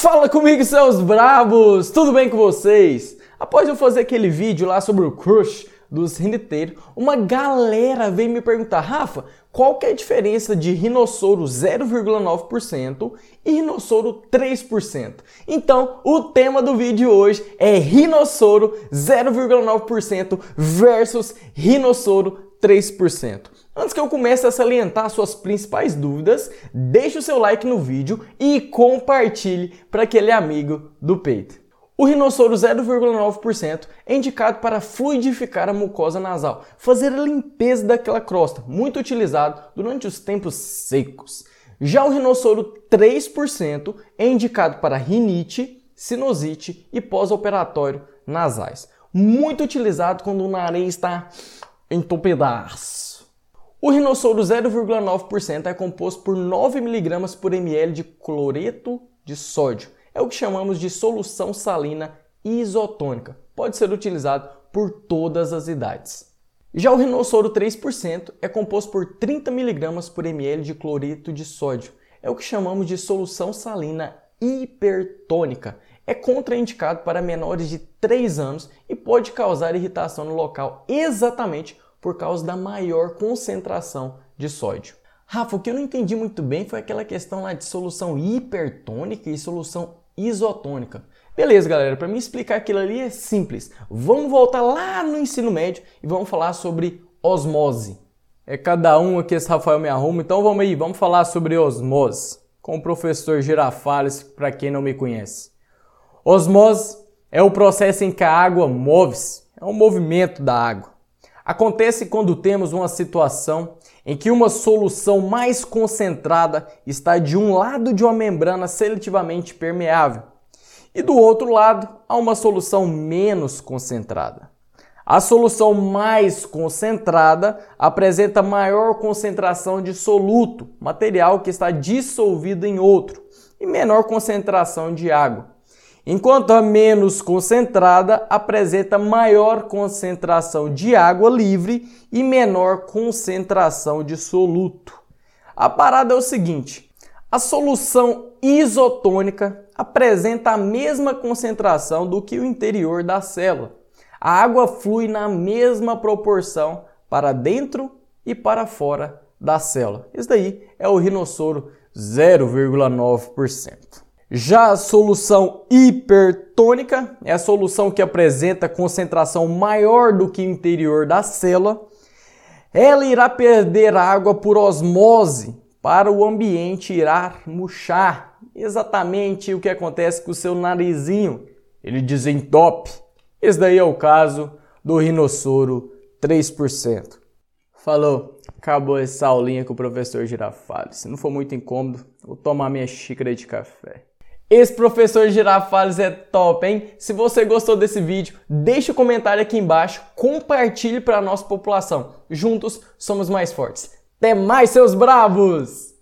Fala comigo, seus bravos! Tudo bem com vocês? Após eu fazer aquele vídeo lá sobre o crush dos riniteiros, uma galera veio me perguntar, Rafa, qual que é a diferença de rinossoro 0,9% e rinossoro 3%? Então, o tema do vídeo de hoje é rinossoro 0,9% versus rinossoro 3%. Antes que eu comece a salientar suas principais dúvidas, deixe o seu like no vídeo e compartilhe para aquele amigo do peito. O rinossoro 0,9% é indicado para fluidificar a mucosa nasal, fazer a limpeza daquela crosta, muito utilizado durante os tempos secos. Já o rinossoro 3% é indicado para rinite, sinusite e pós-operatório nasais, muito utilizado quando o nariz está entupidaço. O rinossoro 0,9% é composto por 9 mg por ml de cloreto de sódio. É o que chamamos de solução salina isotônica. Pode ser utilizado por todas as idades. Já o rinossoro 3% é composto por 30 mg por ml de cloreto de sódio. É o que chamamos de solução salina hipertônica. É contraindicado para menores de 3 anos e pode causar irritação no local exatamente por causa da maior concentração de sódio. Rafa, o que eu não entendi muito bem foi aquela questão lá de solução hipertônica e solução isotônica. Beleza, galera, para me explicar aquilo ali é simples. Vamos voltar lá no ensino médio e vamos falar sobre osmose. É cada um aqui esse Rafael me arruma, então vamos aí, vamos falar sobre osmose com o professor Girafales, para quem não me conhece. Osmose é o processo em que a água move-se, é um movimento da água. Acontece quando temos uma situação em que uma solução mais concentrada está de um lado de uma membrana seletivamente permeável e do outro lado há uma solução menos concentrada. A solução mais concentrada apresenta maior concentração de soluto, material que está dissolvido em outro, e menor concentração de água enquanto a menos concentrada apresenta maior concentração de água livre e menor concentração de soluto. A parada é o seguinte: a solução isotônica apresenta a mesma concentração do que o interior da célula. A água flui na mesma proporção para dentro e para fora da célula. Isso daí é o rinossoro 0,9%. Já a solução hipertônica é a solução que apresenta concentração maior do que o interior da célula. Ela irá perder água por osmose para o ambiente irá murchar. Exatamente o que acontece com o seu narizinho. Ele desentope. Esse daí é o caso do rinossoro 3%. Falou, acabou essa aulinha com o professor Girafales. Se não for muito incômodo, vou tomar minha xícara de café. Esse professor Girafales é top, hein? Se você gostou desse vídeo, deixe o um comentário aqui embaixo, compartilhe para a nossa população. Juntos somos mais fortes. Até mais, seus bravos!